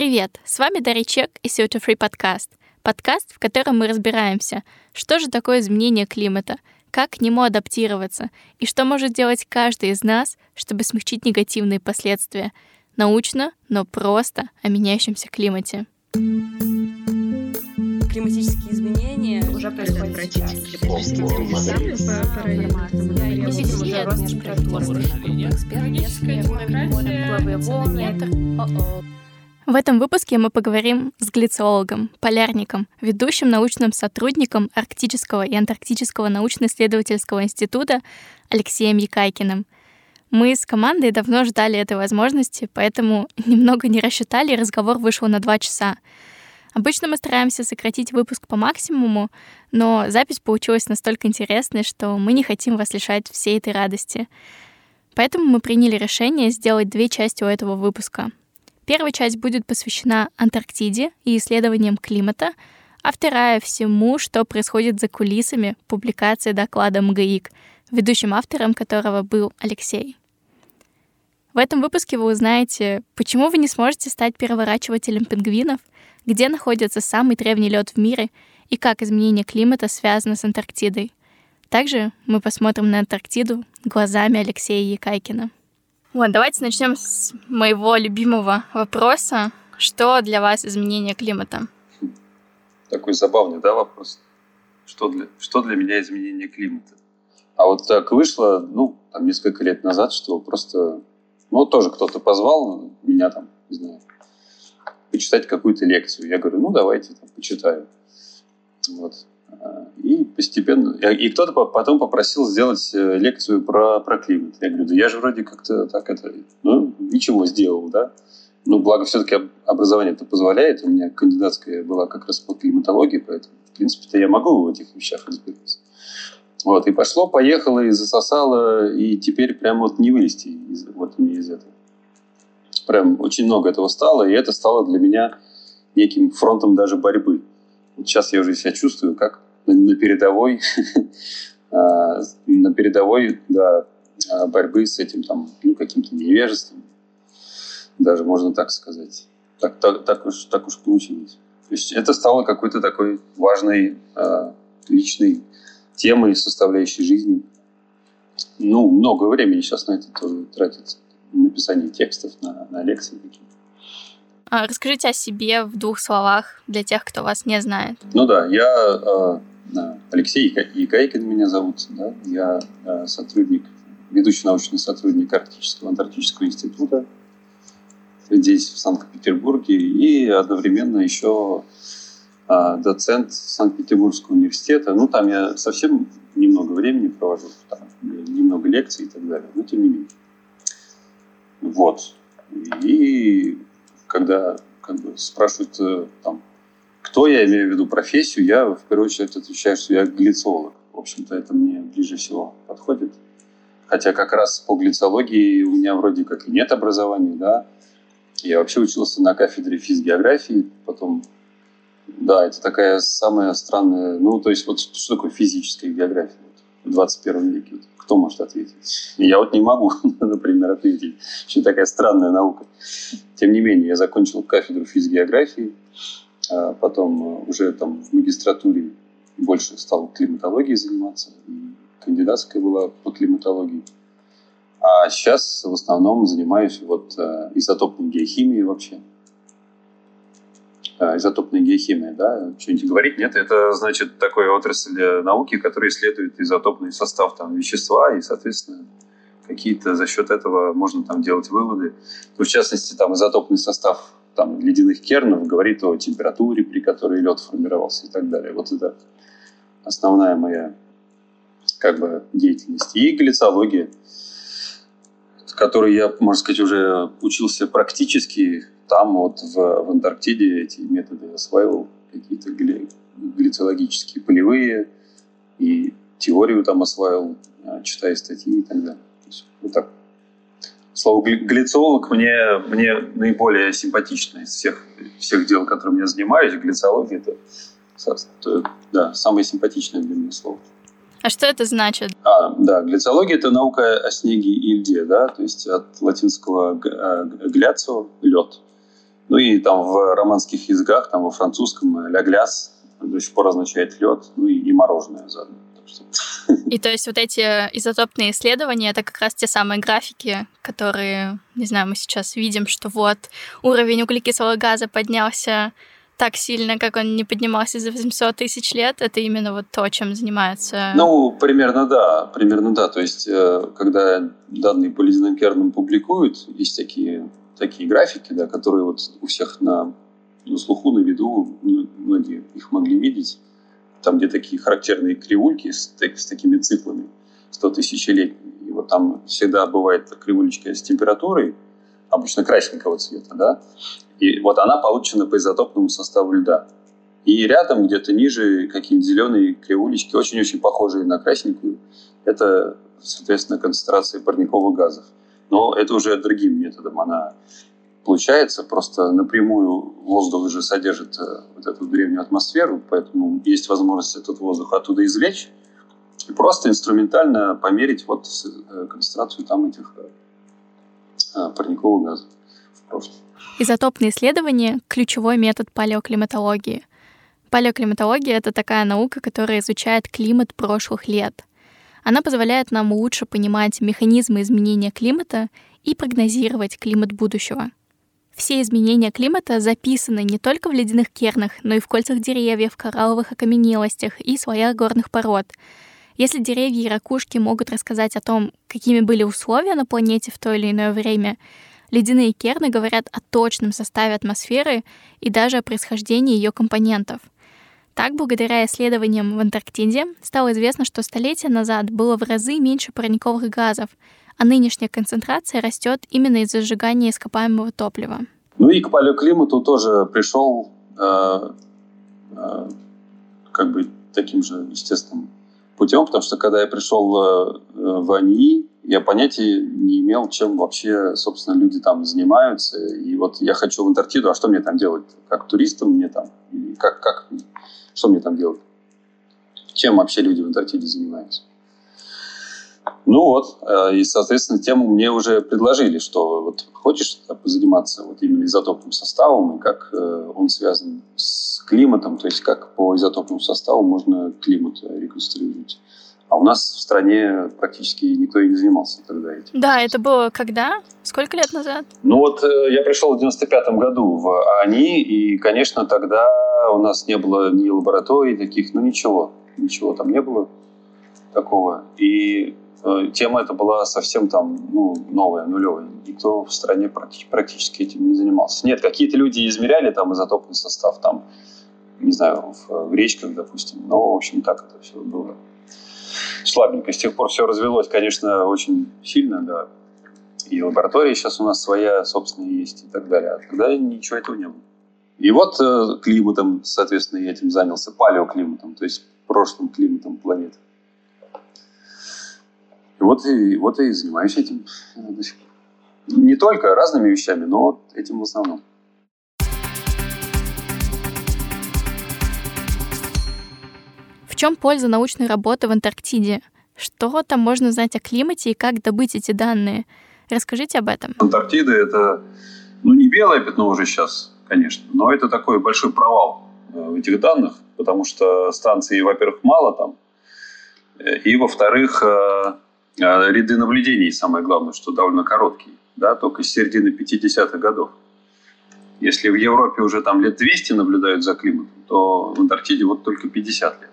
Привет! С вами Дарья Чек и CO2 Free подкаст. Подкаст, в котором мы разбираемся, что же такое изменение климата, как к нему адаптироваться и что может делать каждый из нас, чтобы смягчить негативные последствия. Научно, но просто о меняющемся климате. Климатические изменения уже происходят В этом выпуске мы поговорим с глициологом, полярником, ведущим научным сотрудником Арктического и Антарктического научно-исследовательского института Алексеем Якайкиным. Мы с командой давно ждали этой возможности, поэтому немного не рассчитали, и разговор вышел на два часа. Обычно мы стараемся сократить выпуск по максимуму, но запись получилась настолько интересной, что мы не хотим вас лишать всей этой радости. Поэтому мы приняли решение сделать две части у этого выпуска. Первая часть будет посвящена Антарктиде и исследованиям климата, а вторая — всему, что происходит за кулисами публикации доклада МГИК, ведущим автором которого был Алексей. В этом выпуске вы узнаете, почему вы не сможете стать переворачивателем пингвинов, где находится самый древний лед в мире и как изменение климата связано с Антарктидой. Также мы посмотрим на Антарктиду глазами Алексея Якайкина. Вот, давайте начнем с моего любимого вопроса. Что для вас изменение климата? Такой забавный, да, вопрос? Что для, что для меня изменение климата? А вот так вышло, ну, там, несколько лет назад, что просто ну, тоже кто-то позвал меня там, не знаю, почитать какую-то лекцию. Я говорю, ну, давайте там, почитаю. Вот. И постепенно... И кто-то потом попросил сделать э, лекцию про, про климат. Я говорю, да я же вроде как-то так это... Ну, ничего сделал, да. Ну, благо, все-таки образование это позволяет. У меня кандидатская была как раз по климатологии, поэтому, в принципе-то, я могу в этих вещах разбираться. Вот, и пошло, поехало, и засосало, и теперь прям вот не вылезти из, вот мне из этого. Прям очень много этого стало, и это стало для меня неким фронтом даже борьбы. Сейчас я уже себя чувствую как на передовой, а, на передовой да, а, борьбы с этим там, ну, каким-то невежеством, даже можно так сказать. Так, так, так, уж, так уж получилось. То есть это стало какой-то такой важной э, личной темы, составляющей жизни. Ну, много времени сейчас на это тоже тратится. Написание текстов, на, на лекции какие-то. А расскажите о себе в двух словах для тех, кто вас не знает. Ну да, я э, Алексей Якайкин меня зовут. Да? Я э, сотрудник, ведущий научный сотрудник Арктического Антарктического института здесь, в Санкт-Петербурге, и одновременно еще доцент Санкт-Петербургского университета. Ну, там я совсем немного времени провожу, там, немного лекций и так далее, но тем не менее. Вот. И когда как бы, спрашивают, э, там, кто я, имею в виду профессию, я в первую очередь отвечаю, что я глициолог. В общем-то, это мне ближе всего подходит. Хотя как раз по глициологии у меня вроде как и нет образования, да. Я вообще учился на кафедре физгеографии, потом да, это такая самая странная... Ну, то есть, вот что такое физическая география в 21 веке? Кто может ответить? Я вот не могу, например, ответить. Очень такая странная наука. Тем не менее, я закончил кафедру физгеографии, а потом уже там в магистратуре больше стал климатологией заниматься, кандидатская была по климатологии. А сейчас в основном занимаюсь вот э, изотопной геохимией вообще. Э, изотопная геохимия, да, что-нибудь говорить? Нет, это, значит, такой отрасль э, науки, которая исследует изотопный состав там, вещества, и, соответственно, какие-то за счет этого можно там делать выводы. Ну, в частности, там изотопный состав там, ледяных кернов говорит о температуре, при которой лед формировался и так далее. Вот это основная моя как бы, деятельность. И глицология, которой я, можно сказать, уже учился практически там вот в, в Антарктиде эти методы осваивал, какие-то гли, глицологические полевые, и теорию там осваивал, а, читая статьи и так далее. Вот так. Слово глицолог мне, мне наиболее симпатично из всех, всех дел, которыми я занимаюсь. Глицология это, это да, самое симпатичное для меня слово. А что это значит? А, да, глицология – это наука о снеге и льде, да, то есть от латинского гляцио – лед. Ну и там в романских языках, там во французском «ля гляс» до сих пор означает лед, ну и, и мороженое заодно. И то есть вот эти изотопные исследования, это как раз те самые графики, которые, не знаю, мы сейчас видим, что вот уровень углекислого газа поднялся так сильно, как он не поднимался за 800 тысяч лет, это именно вот то, чем занимаются? Ну, примерно да, примерно да. То есть, э, когда данные по ледяным кернам публикуют, есть такие, такие графики, да, которые вот у всех на, на слуху, на виду, многие их могли видеть. Там, где такие характерные кривульки с, с такими циклами 100 тысячелетними. И вот там всегда бывает кривулечка с температурой, обычно красненького цвета, да, и вот она получена по изотопному составу льда. И рядом, где-то ниже, какие-нибудь зеленые кривулечки, очень-очень похожие на красненькую. Это, соответственно, концентрация парниковых газов. Но это уже другим методом она получается. Просто напрямую воздух уже содержит э, вот эту древнюю атмосферу, поэтому есть возможность этот воздух оттуда извлечь и просто инструментально померить вот э, концентрацию там этих э, парниковых газов в прошлом. Изотопные исследования — ключевой метод палеоклиматологии. Палеоклиматология — это такая наука, которая изучает климат прошлых лет. Она позволяет нам лучше понимать механизмы изменения климата и прогнозировать климат будущего. Все изменения климата записаны не только в ледяных кернах, но и в кольцах деревьев, коралловых окаменелостях и слоях горных пород. Если деревья и ракушки могут рассказать о том, какими были условия на планете в то или иное время, Ледяные керны говорят о точном составе атмосферы и даже о происхождении ее компонентов. Так, благодаря исследованиям в Антарктиде, стало известно, что столетия назад было в разы меньше парниковых газов, а нынешняя концентрация растет именно из-за сжигания ископаемого топлива. Ну и к палеоклимату тоже пришел э, э, как бы таким же естественным путем, потому что когда я пришел э, в АНИИ, я понятия не имел, чем вообще, собственно, люди там занимаются. И вот я хочу в Антарктиду, а что мне там делать? Как туристам мне там? Как, как, что мне там делать? Чем вообще люди в Антарктиде занимаются? Ну вот, э, и, соответственно, тему мне уже предложили, что вот хочешь заниматься вот именно изотопным составом, и как э, он связан с климатом, то есть как по изотопному составу можно климат реконструировать. А у нас в стране практически никто и не занимался тогда этим. Да, это было когда? Сколько лет назад? Ну вот э, я пришел в 95-м году в АНИ, и, конечно, тогда у нас не было ни лабораторий таких, ну ничего, ничего там не было такого. И э, тема эта была совсем там ну, новая, нулевая. Никто в стране практически, практически этим не занимался. Нет, какие-то люди измеряли там изотопный состав, там, не знаю, в, в речках, допустим. Но, в общем, так это все было слабенько. С тех пор все развелось, конечно, очень сильно, да. И лаборатория сейчас у нас своя, собственная есть и так далее. А тогда ничего этого не было. И вот э, климатом, соответственно, я этим занялся, палеоклиматом, то есть прошлым климатом планеты. И вот и, вот и занимаюсь этим пор. Не только разными вещами, но этим в основном. Чем польза научной работы в Антарктиде? Что там можно узнать о климате и как добыть эти данные? Расскажите об этом. Антарктида — это, ну, не белое пятно уже сейчас, конечно, но это такой большой провал э, в этих данных, потому что станций, во-первых, мало там, э, и, во-вторых, э, ряды наблюдений, самое главное, что довольно короткие, да, только с середины 50-х годов. Если в Европе уже там лет 200 наблюдают за климатом, то в Антарктиде вот только 50 лет.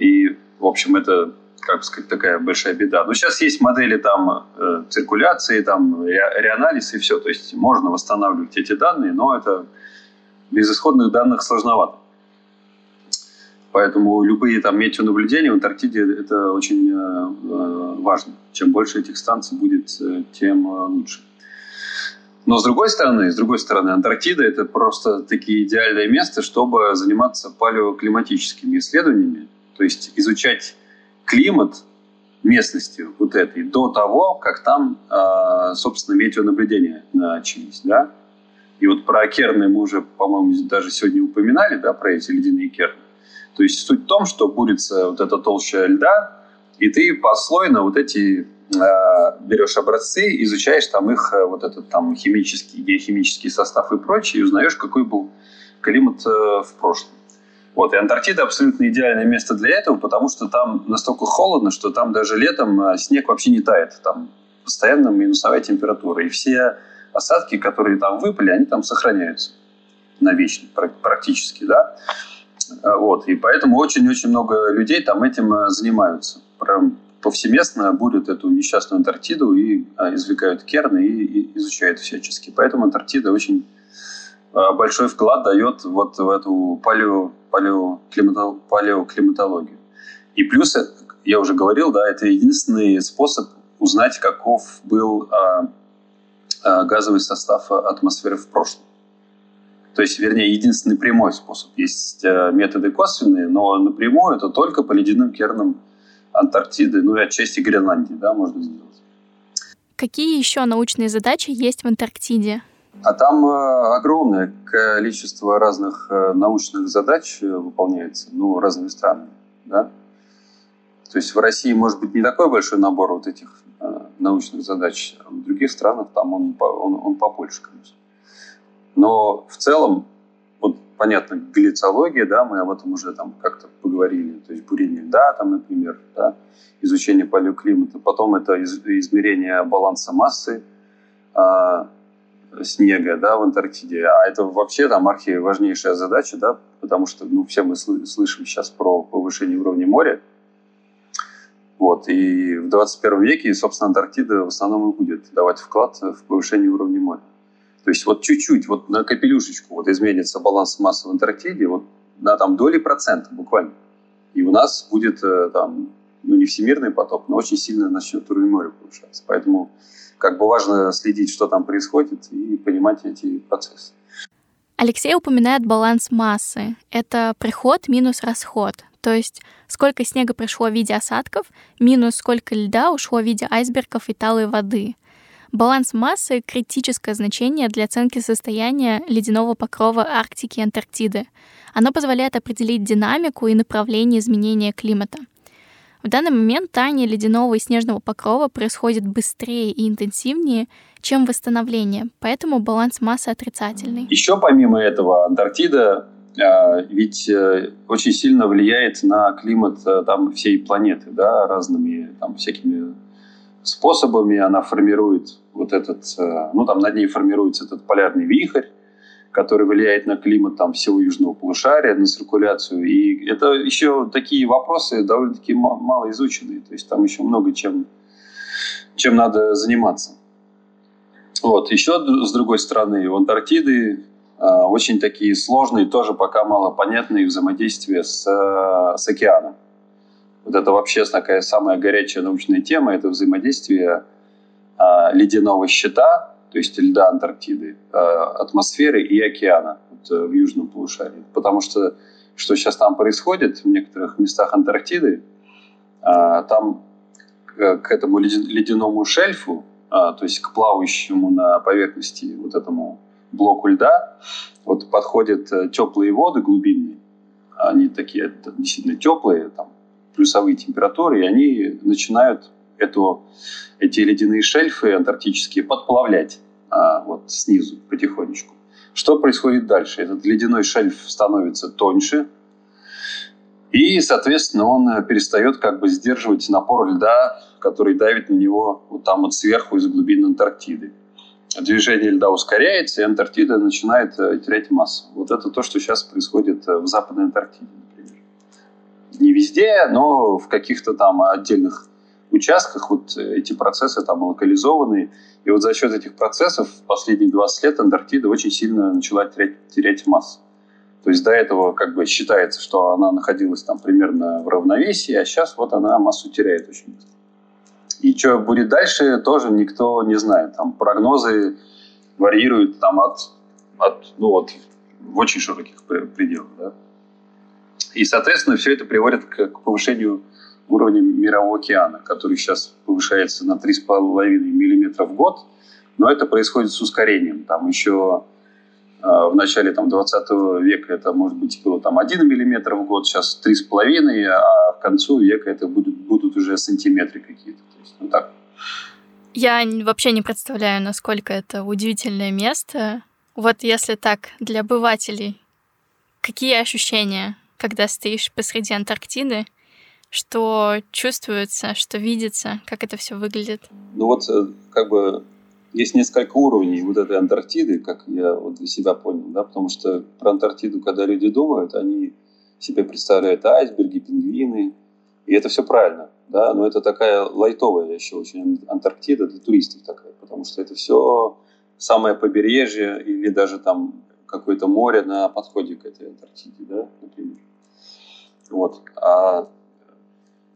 И, в общем, это, как сказать, такая большая беда. Но сейчас есть модели там э, циркуляции, там ре, реанализ и все. То есть можно восстанавливать эти данные, но это без исходных данных сложновато. Поэтому любые там метеонаблюдения в Антарктиде это очень э, э важно. Чем больше этих станций будет, э, тем э, лучше. Но с другой стороны, с другой стороны, Антарктида это просто такие идеальное место, чтобы заниматься палеоклиматическими исследованиями. То есть изучать климат местности вот этой до того, как там, а, собственно, метеонаблюдения начались, да. И вот про керны мы уже, по-моему, даже сегодня упоминали, да, про эти ледяные керны. То есть суть в том, что бурится вот эта толща льда, и ты послойно вот эти берешь образцы, изучаешь там их вот этот там химический, геохимический состав и прочее, и узнаешь, какой был климат в прошлом. Вот, и Антарктида абсолютно идеальное место для этого, потому что там настолько холодно, что там даже летом снег вообще не тает. Там постоянно минусовая температура. И все осадки, которые там выпали, они там сохраняются навечно практически, да. А, вот, и поэтому очень-очень много людей там этим э, занимаются. Прям повсеместно бурят эту несчастную Антарктиду и а, извлекают керны и, и изучают всячески. Поэтому Антарктида очень а, большой вклад дает вот в эту палео, палео, палеоклиматологию. И плюс, э, я уже говорил, да, это единственный способ узнать, каков был Э, газовый состав атмосферы в прошлом. То есть, вернее, единственный прямой способ. Есть э, методы косвенные, но напрямую это только по ледяным кернам Антарктиды, ну и отчасти Гренландии, да, можно сделать. Какие еще научные задачи есть в Антарктиде? А там э, огромное количество разных научных задач выполняется, ну, разными странами, да. То есть в России может быть не такой большой набор вот этих научных задач. В других странах там он, он, он побольше, конечно. Но в целом, вот понятно, глицология, да, мы об этом уже там как-то поговорили, то есть бурение льда, там, например, да, изучение палеоклимата, потом это из, измерение баланса массы а, снега, да, в Антарктиде, а это вообще там архиважнейшая задача, да, потому что, ну, все мы слышим сейчас про повышение уровня моря, вот. И в 21 веке, собственно, Антарктида в основном и будет давать вклад в повышение уровня моря. То есть вот чуть-чуть, вот на капелюшечку вот изменится баланс массы в Антарктиде, вот на там доли процента буквально. И у нас будет э, там, ну не всемирный потоп, но очень сильно начнет уровень моря повышаться. Поэтому как бы важно следить, что там происходит и понимать эти процессы. Алексей упоминает баланс массы. Это приход минус расход. То есть сколько снега пришло в виде осадков, минус сколько льда ушло в виде айсбергов и талой воды. Баланс массы — критическое значение для оценки состояния ледяного покрова Арктики и Антарктиды. Оно позволяет определить динамику и направление изменения климата. В данный момент таяние ледяного и снежного покрова происходит быстрее и интенсивнее, чем восстановление, поэтому баланс массы отрицательный. Еще помимо этого, Антарктида а, ведь э, очень сильно влияет на климат э, там всей планеты, да, разными там всякими способами она формирует вот этот, э, ну там над ней формируется этот полярный вихрь, который влияет на климат там всего южного полушария, на циркуляцию. И это еще такие вопросы довольно-таки мало изученные. То есть там еще много чем, чем надо заниматься. Вот. Еще с другой стороны, у Антарктиды Э, очень такие сложные, тоже пока мало понятные взаимодействия с, с океаном. Вот это вообще такая самая горячая научная тема, это взаимодействие э, ледяного щита, то есть льда Антарктиды, атмосферы и океана вот, в южном полушарии. Потому что что сейчас там происходит в некоторых местах Антарктиды, там к этому ледяному шельфу, то есть к плавающему на поверхности вот этому блоку льда, вот подходят э, теплые воды глубинные, они такие действительно теплые, там, плюсовые температуры, и они начинают эту, эти ледяные шельфы антарктические подплавлять а, вот снизу потихонечку. Что происходит дальше? Этот ледяной шельф становится тоньше, и, соответственно, он перестает как бы сдерживать напор льда, который давит на него вот там вот сверху из глубин Антарктиды движение льда ускоряется, и Антарктида начинает э, терять массу. Вот это то, что сейчас происходит э, в Западной Антарктиде, например. Не везде, но в каких-то там отдельных участках вот эти процессы там локализованы. И вот за счет этих процессов в последние 20 лет Антарктида очень сильно начала терять, терять массу. То есть до этого как бы считается, что она находилась там примерно в равновесии, а сейчас вот она массу теряет очень быстро. И что будет дальше, тоже никто не знает. Там прогнозы варьируют там от, от ну вот, в очень широких пределах. Да? И, соответственно, все это приводит к, к повышению уровня Мирового океана, который сейчас повышается на 3,5 мм в год, но это происходит с ускорением. Там еще э, в начале там, 20 века это, может быть, было там 1 мм в год, сейчас 3,5, а к концу века это будут, будут уже сантиметры какие-то. То есть, ну, так, Я вообще не представляю, насколько это удивительное место. Вот если так, для обывателей, какие ощущения, когда стоишь посреди Антарктиды, что чувствуется, что видится, как это все выглядит? Ну вот, э, как бы, есть несколько уровней вот этой Антарктиды, как я вот для себя понял, да, потому что про Антарктиду, когда люди думают, они себе представляют айсберги, пингвины, и это все правильно, да, но это такая лайтовая еще очень Антарктида для туристов такая, потому что это все самое побережье или даже там какое-то море на подходе к этой Антарктиде, да, например. Вот. А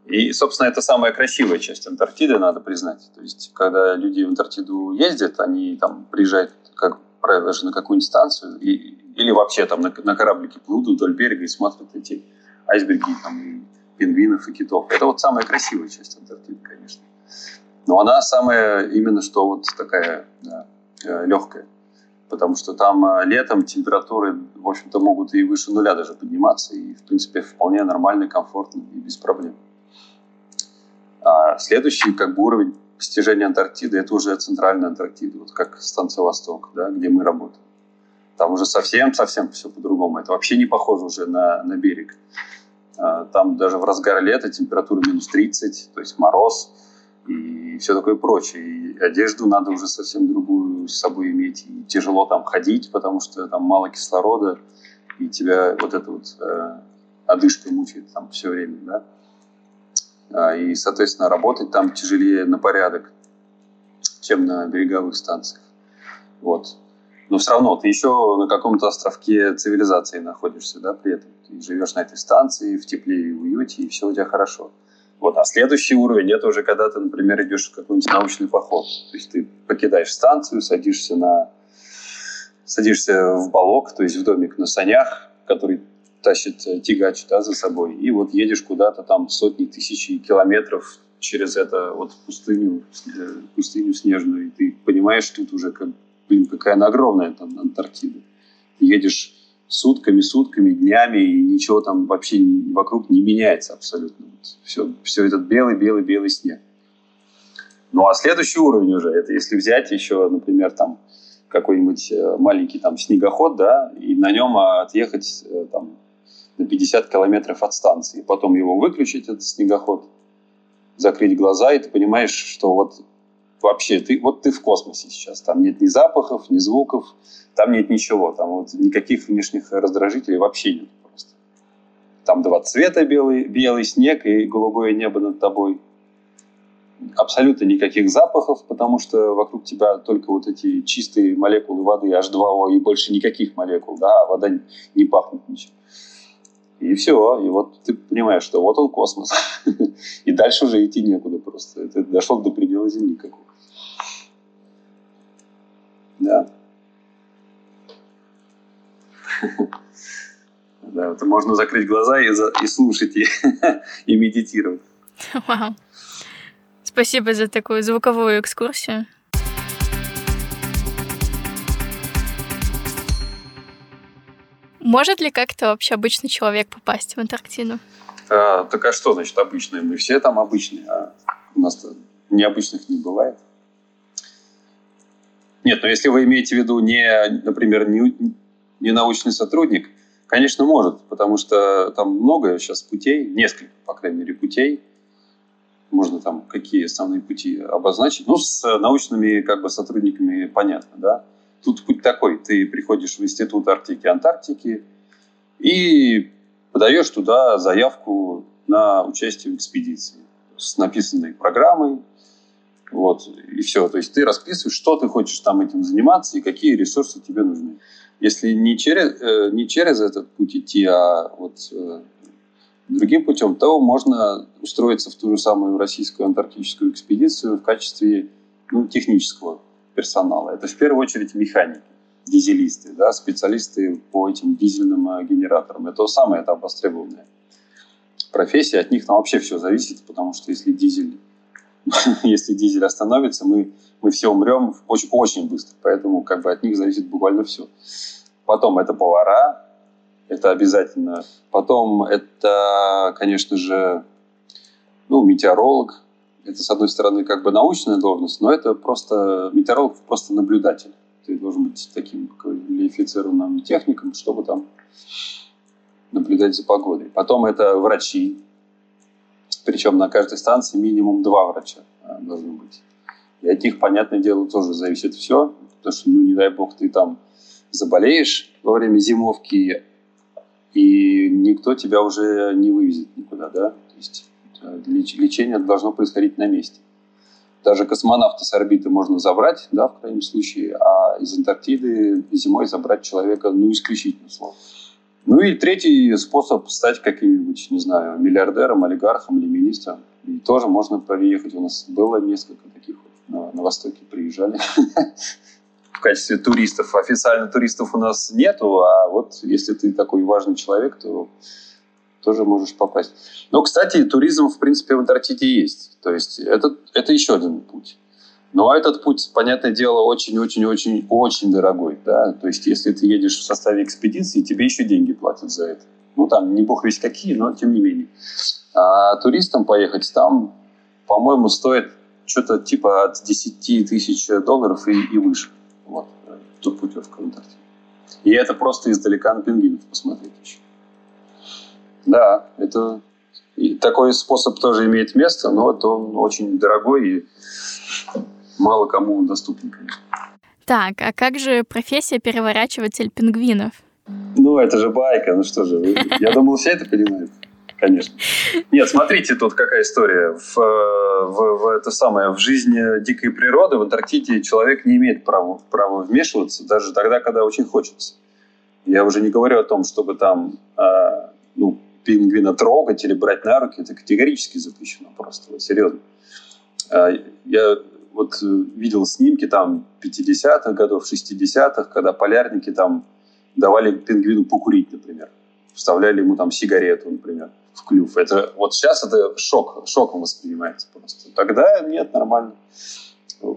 и, собственно, это самая красивая часть Антарктиды, надо признать. То есть, когда люди в Антарктиду ездят, они там приезжают, как правило, на какую-нибудь станцию, и, или вообще там на, на кораблике плывут вдоль берега и смотрят эти айсберги, там, пингвинов и китов. Это вот самая красивая часть Антарктиды, конечно. Но она самая именно что вот такая да, э, легкая. Потому что там э, летом температуры, в общем-то, могут и выше нуля даже подниматься. И, в принципе, вполне нормально, комфортно и без проблем. А следующий как бы, уровень постижения Антарктиды – это уже центральная Антарктида, вот как станция «Восток», да, где мы работаем. Там уже совсем-совсем все по-другому. Это вообще не похоже уже на, на берег. А, там даже в разгар лета температура минус 30, то есть мороз и все такое прочее. И одежду надо уже совсем другую с собой иметь. И тяжело там ходить, потому что там мало кислорода, и тебя вот эта вот э, одышка мучает там все время, да. А, и, соответственно, работать там тяжелее на порядок, чем на береговых станциях. Вот. Но все равно ты еще на каком-то островке цивилизации находишься, да, при этом. Ты живешь на этой станции в тепле и уюте, и все у тебя хорошо. Вот. А следующий уровень – это уже когда ты, например, идешь в какой-нибудь научный поход. То есть ты покидаешь станцию, садишься на садишься в балок, то есть в домик на санях, который тащит э, тягач да, за собой, и вот едешь куда-то там сотни тысяч километров через это вот пустыню, э, пустыню снежную, и ты понимаешь, тут уже как, блин, какая она огромная там Антарктида. Едешь сутками, сутками, днями, и ничего там вообще вокруг не меняется абсолютно. Вот все, все этот белый-белый-белый снег. Ну а следующий уровень уже, это если взять еще, например, там какой-нибудь э, маленький там снегоход, да, и на нем отъехать там на 50 километров от станции. Потом его выключить, этот снегоход, закрыть глаза, и ты понимаешь, что вот вообще ты, вот ты в космосе сейчас. Там нет ни запахов, ни звуков, там нет ничего. Там вот никаких внешних раздражителей вообще нет просто. Там два цвета, белый, белый снег и голубое небо над тобой. Абсолютно никаких запахов, потому что вокруг тебя только вот эти чистые молекулы воды, H2O, и больше никаких молекул, да, а вода не пахнет ничем. И все. И вот ты понимаешь, что вот он космос. И дальше уже идти некуда просто. Ты дошел до предела Земли какого. Да. Да, это можно закрыть глаза и, за, и слушать, и, и медитировать. Вау. Спасибо за такую звуковую экскурсию. Может ли как-то вообще обычный человек попасть в Антарктиду? А, так а что значит обычные? Мы все там обычные, а у нас необычных не бывает. Нет, но если вы имеете в виду не, например, не, не научный сотрудник, конечно, может, потому что там много сейчас путей, несколько, по крайней мере, путей. Можно там какие основные пути обозначить. Ну, с научными как бы сотрудниками понятно, да. Тут путь такой. Ты приходишь в Институт Арктики и Антарктики и подаешь туда заявку на участие в экспедиции с написанной программой. Вот, и все. То есть ты расписываешь, что ты хочешь там этим заниматься и какие ресурсы тебе нужны. Если не через, э, не через этот путь идти, а вот э, другим путем, то можно устроиться в ту же самую российскую антарктическую экспедицию в качестве ну, технического персонала. Это в первую очередь механики, дизелисты, да, специалисты по этим дизельным э, генераторам. Это самое это востребованное профессия. От них там вообще все зависит, потому что если дизель, если дизель остановится, мы, мы все умрем очень, очень быстро. Поэтому как бы от них зависит буквально все. Потом это повара, это обязательно. Потом это, конечно же, ну, метеоролог, это, с одной стороны, как бы научная должность, но это просто метеоролог, просто наблюдатель. Ты должен быть таким квалифицированным техником, чтобы там наблюдать за погодой. Потом это врачи, причем на каждой станции минимум два врача а, должно быть. И от них, понятное дело, тоже зависит все, потому что, ну, не дай бог, ты там заболеешь во время зимовки, и никто тебя уже не вывезет никуда, да? То есть лечение должно происходить на месте. Даже космонавта с орбиты можно забрать, да, в крайнем случае, а из Антарктиды зимой забрать человека, ну, исключительно сложно. Ну и третий способ стать каким-нибудь, не знаю, миллиардером, олигархом или министром. И тоже можно приехать. У нас было несколько таких вот на, на Востоке приезжали в качестве туристов. Официально туристов у нас нету, а вот если ты такой важный человек, то тоже можешь попасть. Но, кстати, туризм, в принципе, в Антарктиде есть. То есть это, это еще один путь. Но этот путь, понятное дело, очень-очень-очень-очень дорогой. Да? То есть если ты едешь в составе экспедиции, тебе еще деньги платят за это. Ну, там не бог весь какие, но тем не менее. А туристам поехать там, по-моему, стоит что-то типа от 10 тысяч долларов и, и выше. Вот. Тут путевка в Антарктиде. И это просто издалека на пингвинов посмотреть еще. Да, это и такой способ тоже имеет место, но это он очень дорогой и мало кому доступен. Так, а как же профессия переворачиватель пингвинов? Ну, это же байка, ну что же. Я думал, все это понимают. Конечно. Нет, смотрите, тут какая история. В, в, в, это самое, в жизни дикой природы в Антарктиде человек не имеет права, права вмешиваться, даже тогда, когда очень хочется. Я уже не говорю о том, чтобы там э, ну, пингвина трогать или брать на руки, это категорически запрещено просто, вот, серьезно. А, я вот э, видел снимки там 50-х годов, 60-х, когда полярники там давали пингвину покурить, например. Вставляли ему там сигарету, например, в клюв. Это, вот сейчас это шок, шоком воспринимается просто. Тогда нет, нормально.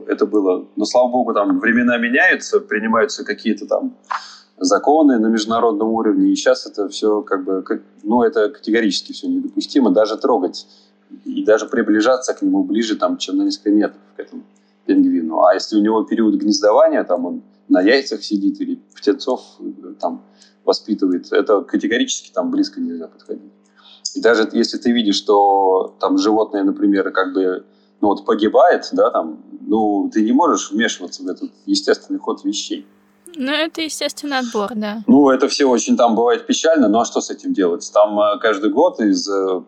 Это было. Но, слава богу, там времена меняются, принимаются какие-то там законы на международном уровне, и сейчас это все как бы, ну, это категорически все недопустимо, даже трогать и даже приближаться к нему ближе, там, чем на несколько метров к этому пингвину. А если у него период гнездования, там он на яйцах сидит или птенцов э, там воспитывает, это категорически там близко нельзя подходить. И даже если ты видишь, что там животное, например, как бы ну, вот погибает, да, там, ну, ты не можешь вмешиваться в этот естественный ход вещей. Ну, это естественный отбор, да. Ну, это все очень там бывает печально, но а что с этим делать? Там э, каждый год из, э,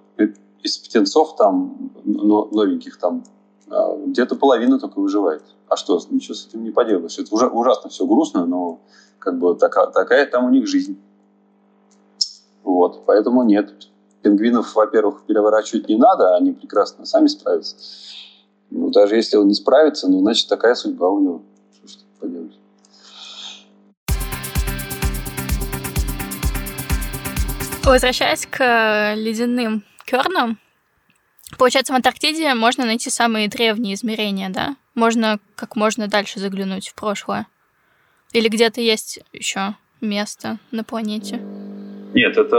из птенцов там новеньких там а, где-то половина только выживает. А что, ничего с этим не поделаешь. Это уже ужасно все грустно, но как бы такая, такая там у них жизнь. Вот, поэтому нет. Пингвинов, во-первых, переворачивать не надо, они прекрасно сами справятся. Ну, даже если он не справится, ну, значит, такая судьба у него. Возвращаясь к э, ледяным кернам, получается, в Антарктиде можно найти самые древние измерения, да? Можно как можно дальше заглянуть в прошлое. Или где-то есть еще место на планете? Нет, это,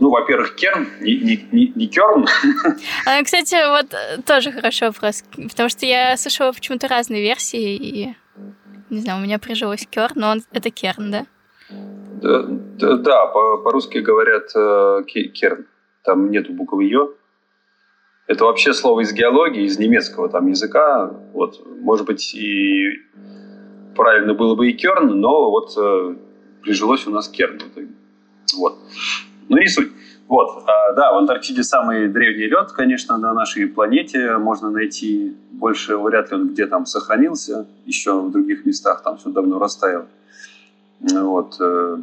ну, во-первых, Керн, не, не, не, не Керн. А, кстати, вот э, тоже хороший вопрос, потому что я слышала почему-то разные версии, и, не знаю, у меня прижилось Керн, но он, это Керн, да? Да, да, да по-русски говорят э, керн. Там нету буквы «ё». Это вообще слово из геологии, из немецкого там языка. Вот, может быть, и правильно было бы и керн, но вот э, прижилось у нас керн. Вот. Ну, не суть. Вот, а, да, в Антарктиде самый древний лед, конечно, на нашей планете можно найти. Больше вряд ли он где там сохранился. Еще в других местах там все давно растаяло. Вот. Э,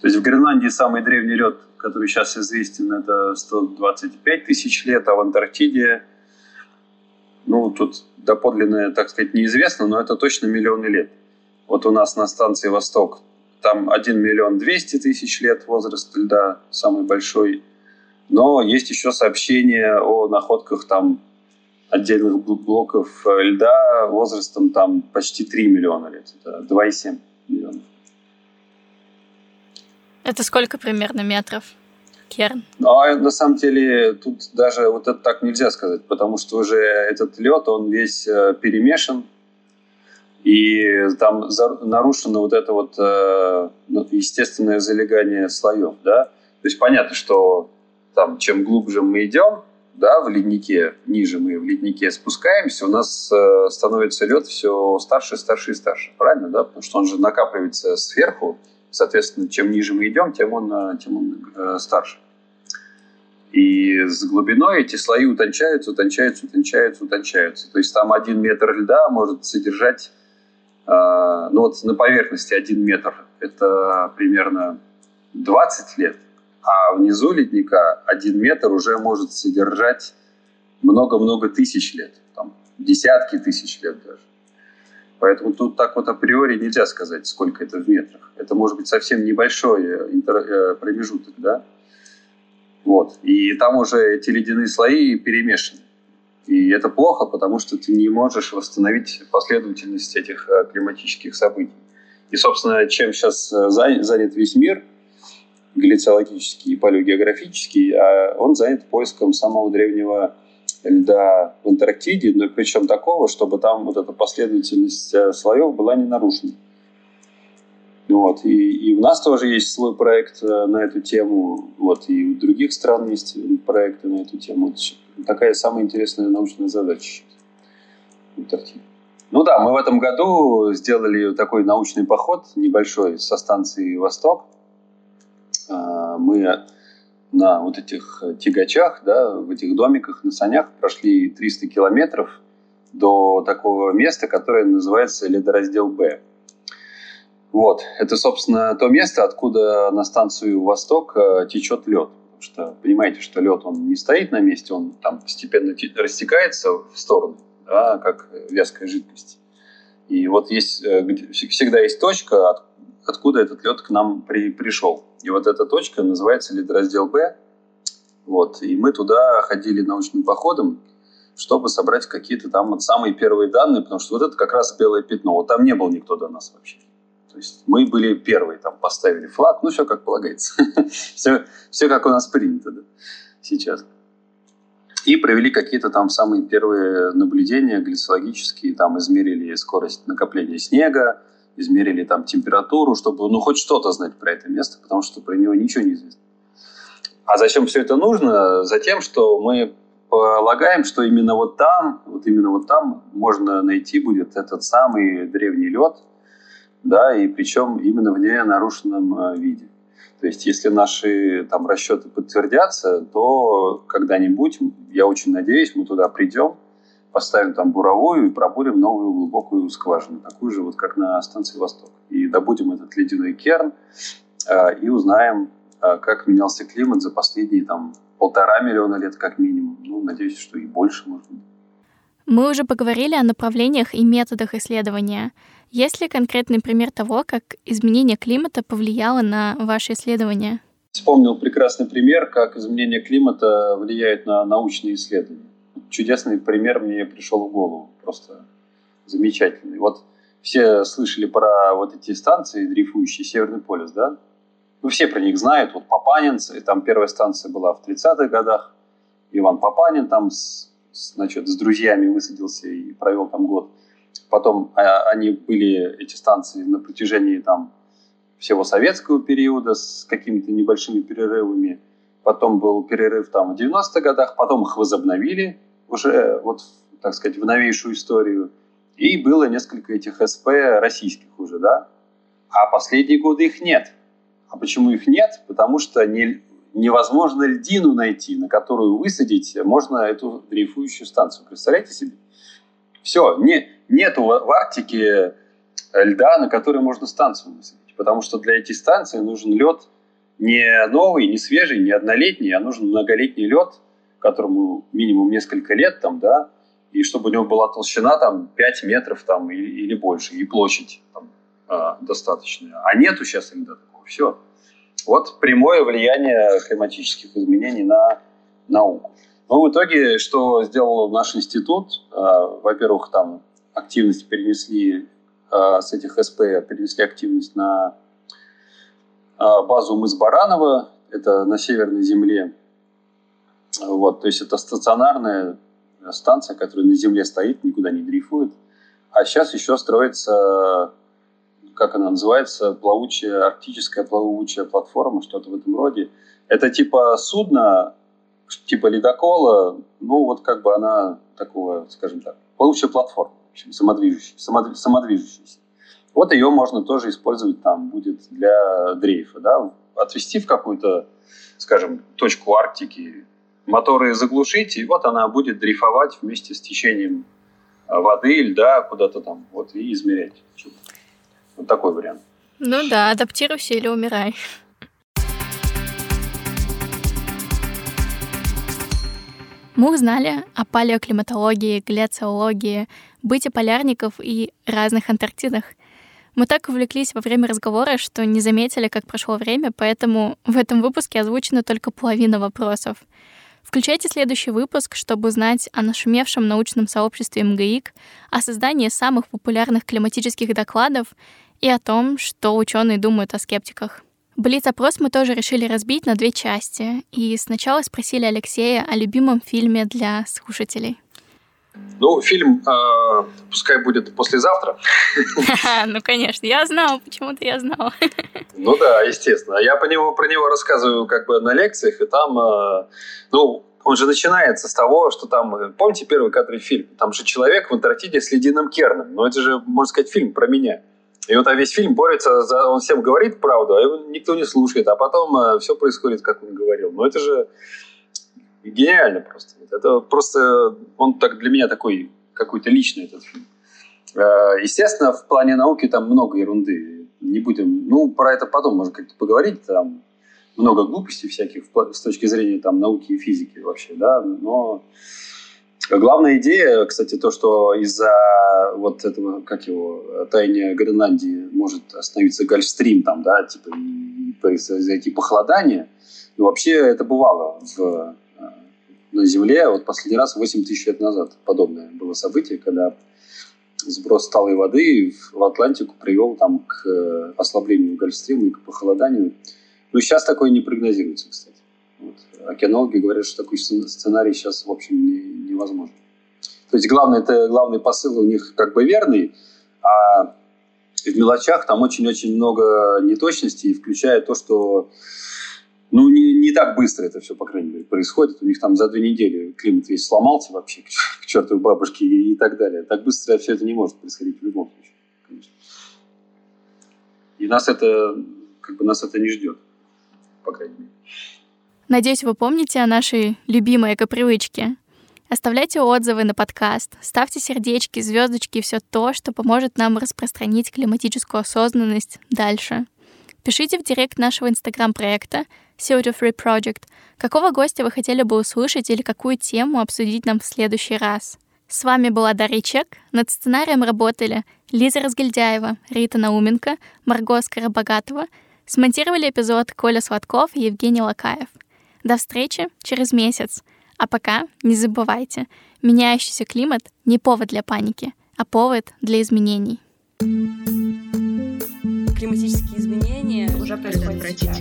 то есть в Гренландии самый древний лед, который сейчас известен, это 125 тысяч лет, а в Антарктиде, ну, тут доподлинно, так сказать, неизвестно, но это точно миллионы лет. Вот у нас на станции «Восток» там 1 миллион 200 тысяч лет возраст льда, самый большой. Но есть еще сообщения о находках там отдельных блоков льда возрастом там почти 3 миллиона лет. Это 2,7 миллионов. Это сколько примерно метров? керн? Ну, а на самом деле тут даже вот это так нельзя сказать, потому что уже этот лед, он весь э, перемешан, и там нарушено вот это вот э, ну, естественное залегание слоев, да. То есть понятно, что там чем глубже мы идем, да, в леднике, ниже мы в леднике спускаемся, у нас э, становится лед все старше, старше и старше, правильно, да? Потому что он же накапливается сверху, соответственно, чем ниже мы идем, тем он, э, тем он э, старше. И с глубиной эти слои утончаются, утончаются, утончаются, утончаются. То есть там один метр льда может содержать, э, ну вот на поверхности один метр, это примерно 20 лет, а внизу ледника один метр уже может содержать много-много тысяч лет, там, десятки тысяч лет даже. Поэтому тут так вот априори нельзя сказать, сколько это в метрах. Это может быть совсем небольшой интер... Э, промежуток, да? Вот. И там уже эти ледяные слои перемешаны. И это плохо, потому что ты не можешь восстановить последовательность этих э, климатических событий. И, собственно, чем сейчас э, занят весь мир – глициологический и палеогеографический, а он занят поиском самого древнего льда в Антарктиде, но причем такого, чтобы там вот эта последовательность э, слоев была не нарушена. Вот. И, и у нас тоже есть свой проект э, на эту тему, вот, и у других стран есть проекты на эту тему. Вот такая самая интересная научная задача в Антарктиде. Ну да, мы в этом году сделали такой научный поход небольшой со станции «Восток», а, мы на вот этих тягачах, да, в этих домиках на санях прошли 300 километров до такого места, которое называется ледораздел Б. Вот, это, собственно, то место, откуда на станцию Восток э, течет лед. Потому что понимаете, что лед он не стоит на месте, он там постепенно растекается в сторону, да, как вязкая жидкость. И вот есть, э, всегда есть точка, откуда этот лед к нам при, пришел. И вот эта точка называется лидораздел Б. Вот. И мы туда ходили научным походом, чтобы собрать какие-то там вот самые первые данные, потому что вот это как раз белое пятно. Вот там не был никто до нас вообще. То есть мы были первые, там поставили флаг, ну все как полагается. все, все как у нас принято да, сейчас. И провели какие-то там самые первые наблюдения глицологические, там измерили скорость накопления снега, измерили там температуру, чтобы ну хоть что-то знать про это место, потому что про него ничего не известно. А зачем все это нужно? Затем, что мы полагаем, что именно вот там, вот именно вот там можно найти будет этот самый древний лед, да, и причем именно в ненарушенном э, виде. То есть, если наши там расчеты подтвердятся, то когда-нибудь, я очень надеюсь, мы туда придем, поставим там буровую и пробурим новую глубокую скважину, такую же, вот как на станции «Восток». И добудем этот ледяной керн э, и узнаем, э, как менялся климат за последние там полтора миллиона лет как минимум. Ну, надеюсь, что и больше, может быть. Мы уже поговорили о направлениях и методах исследования. Есть ли конкретный пример того, как изменение климата повлияло на ваши исследования? Вспомнил прекрасный пример, как изменение климата влияет на научные исследования чудесный пример мне пришел в голову. Просто замечательный. Вот все слышали про вот эти станции, дрейфующие Северный полюс, да? Ну, все про них знают. Вот Папанинц, и там первая станция была в 30-х годах. Иван Папанин там с, значит, с друзьями высадился и провел там год. Потом а, они были, эти станции, на протяжении там всего советского периода с какими-то небольшими перерывами. Потом был перерыв там в 90-х годах, потом их возобновили уже, вот, так сказать, в новейшую историю. И было несколько этих СП российских уже, да. А последние годы их нет. А почему их нет? Потому что не, невозможно льдину найти, на которую высадить можно эту дрейфующую станцию. Представляете себе? Все, не, нету в Арктике льда, на который можно станцию высадить. Потому что для этих станций нужен лед не новый, не свежий, не однолетний, а нужен многолетний лед, которому минимум несколько лет, там, да, и чтобы у него была толщина там 5 метров там, или, или больше, и площадь там, э, достаточная. А нету сейчас иногда такого. Все. Вот прямое влияние климатических изменений на науку. Но в итоге, что сделал наш институт, э, во-первых, там активность перенесли э, с этих СП, перенесли активность на э, базу мыс Баранова, это на Северной Земле. Вот, то есть это стационарная станция, которая на Земле стоит, никуда не дрейфует. А сейчас еще строится, как она называется, плавучая, арктическая плавучая платформа, что-то в этом роде. Это типа судно, типа ледокола, ну вот как бы она такого, скажем так, плавучая платформа, в общем, самодвижущаяся. самодвижущаяся. Вот ее можно тоже использовать там будет для дрейфа, да, отвести в какую-то, скажем, точку Арктики, моторы заглушить, и вот она будет дрейфовать вместе с течением а, воды, льда куда-то там, вот, и измерять. Вот такой вариант. Ну да, адаптируйся или умирай. Мы узнали о палеоклиматологии, гляциологии, быте полярников и разных Антарктидах. Мы так увлеклись во время разговора, что не заметили, как прошло время, поэтому в этом выпуске озвучена только половина вопросов. Включайте следующий выпуск, чтобы узнать о нашумевшем научном сообществе МГИК, о создании самых популярных климатических докладов и о том, что ученые думают о скептиках. Блиц-опрос мы тоже решили разбить на две части. И сначала спросили Алексея о любимом фильме для слушателей. Ну, фильм э, пускай будет послезавтра. Ну, конечно, я знала, почему-то я знала. Ну да, естественно. Я по него, про него рассказываю как бы на лекциях, и там, э, ну, он же начинается с того, что там, помните первый кадр фильм? Там же человек в Антарктиде с ледяным керном. Но это же, можно сказать, фильм про меня. И вот а весь фильм борется, за, он всем говорит правду, а его никто не слушает, а потом э, все происходит, как он говорил. Но это же гениально просто. Это просто, он так для меня такой, какой-то личный этот фильм. Э, естественно, в плане науки там много ерунды. Не будем, ну, про это потом можно как-то поговорить, там много глупостей всяких с точки зрения там науки и физики вообще, да, но Главная идея, кстати, то, что из-за вот этого, как его, таяния Гренландии может остановиться Гольфстрим там, да, типа, и произойти похолодание. Ну, вообще это бывало в, э, на Земле. Вот последний раз 8 тысяч лет назад подобное было событие, когда сброс сталой воды в Атлантику привел там к э, ослаблению Гольфстрима и к похолоданию. Но сейчас такое не прогнозируется, кстати. Вот. Океанологи говорят, что такой сценарий сейчас, в общем, не, невозможен. То есть главный, это, главный посыл у них как бы верный, а в мелочах там очень-очень много неточностей, включая то, что ну, не, не так быстро это все, по крайней мере, происходит. У них там за две недели климат весь сломался вообще к, к чертовой бабушке и, и так далее. Так быстро все это не может происходить в любом случае, конечно. И нас это, как бы нас это не ждет, по крайней мере. Надеюсь, вы помните о нашей любимой эко-привычке. Оставляйте отзывы на подкаст, ставьте сердечки, звездочки и все то, что поможет нам распространить климатическую осознанность дальше. Пишите в директ нашего инстаграм-проекта CO2 Free Project, какого гостя вы хотели бы услышать или какую тему обсудить нам в следующий раз. С вами была Дарья Чек. Над сценарием работали Лиза Разгильдяева, Рита Науменко, Марго Скоробогатова. Смонтировали эпизод Коля Сладков и Евгений Лакаев — до встречи через месяц. А пока не забывайте, меняющийся климат не повод для паники, а повод для изменений. Климатические изменения уже происходят сейчас.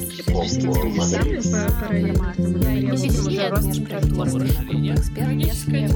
Климатические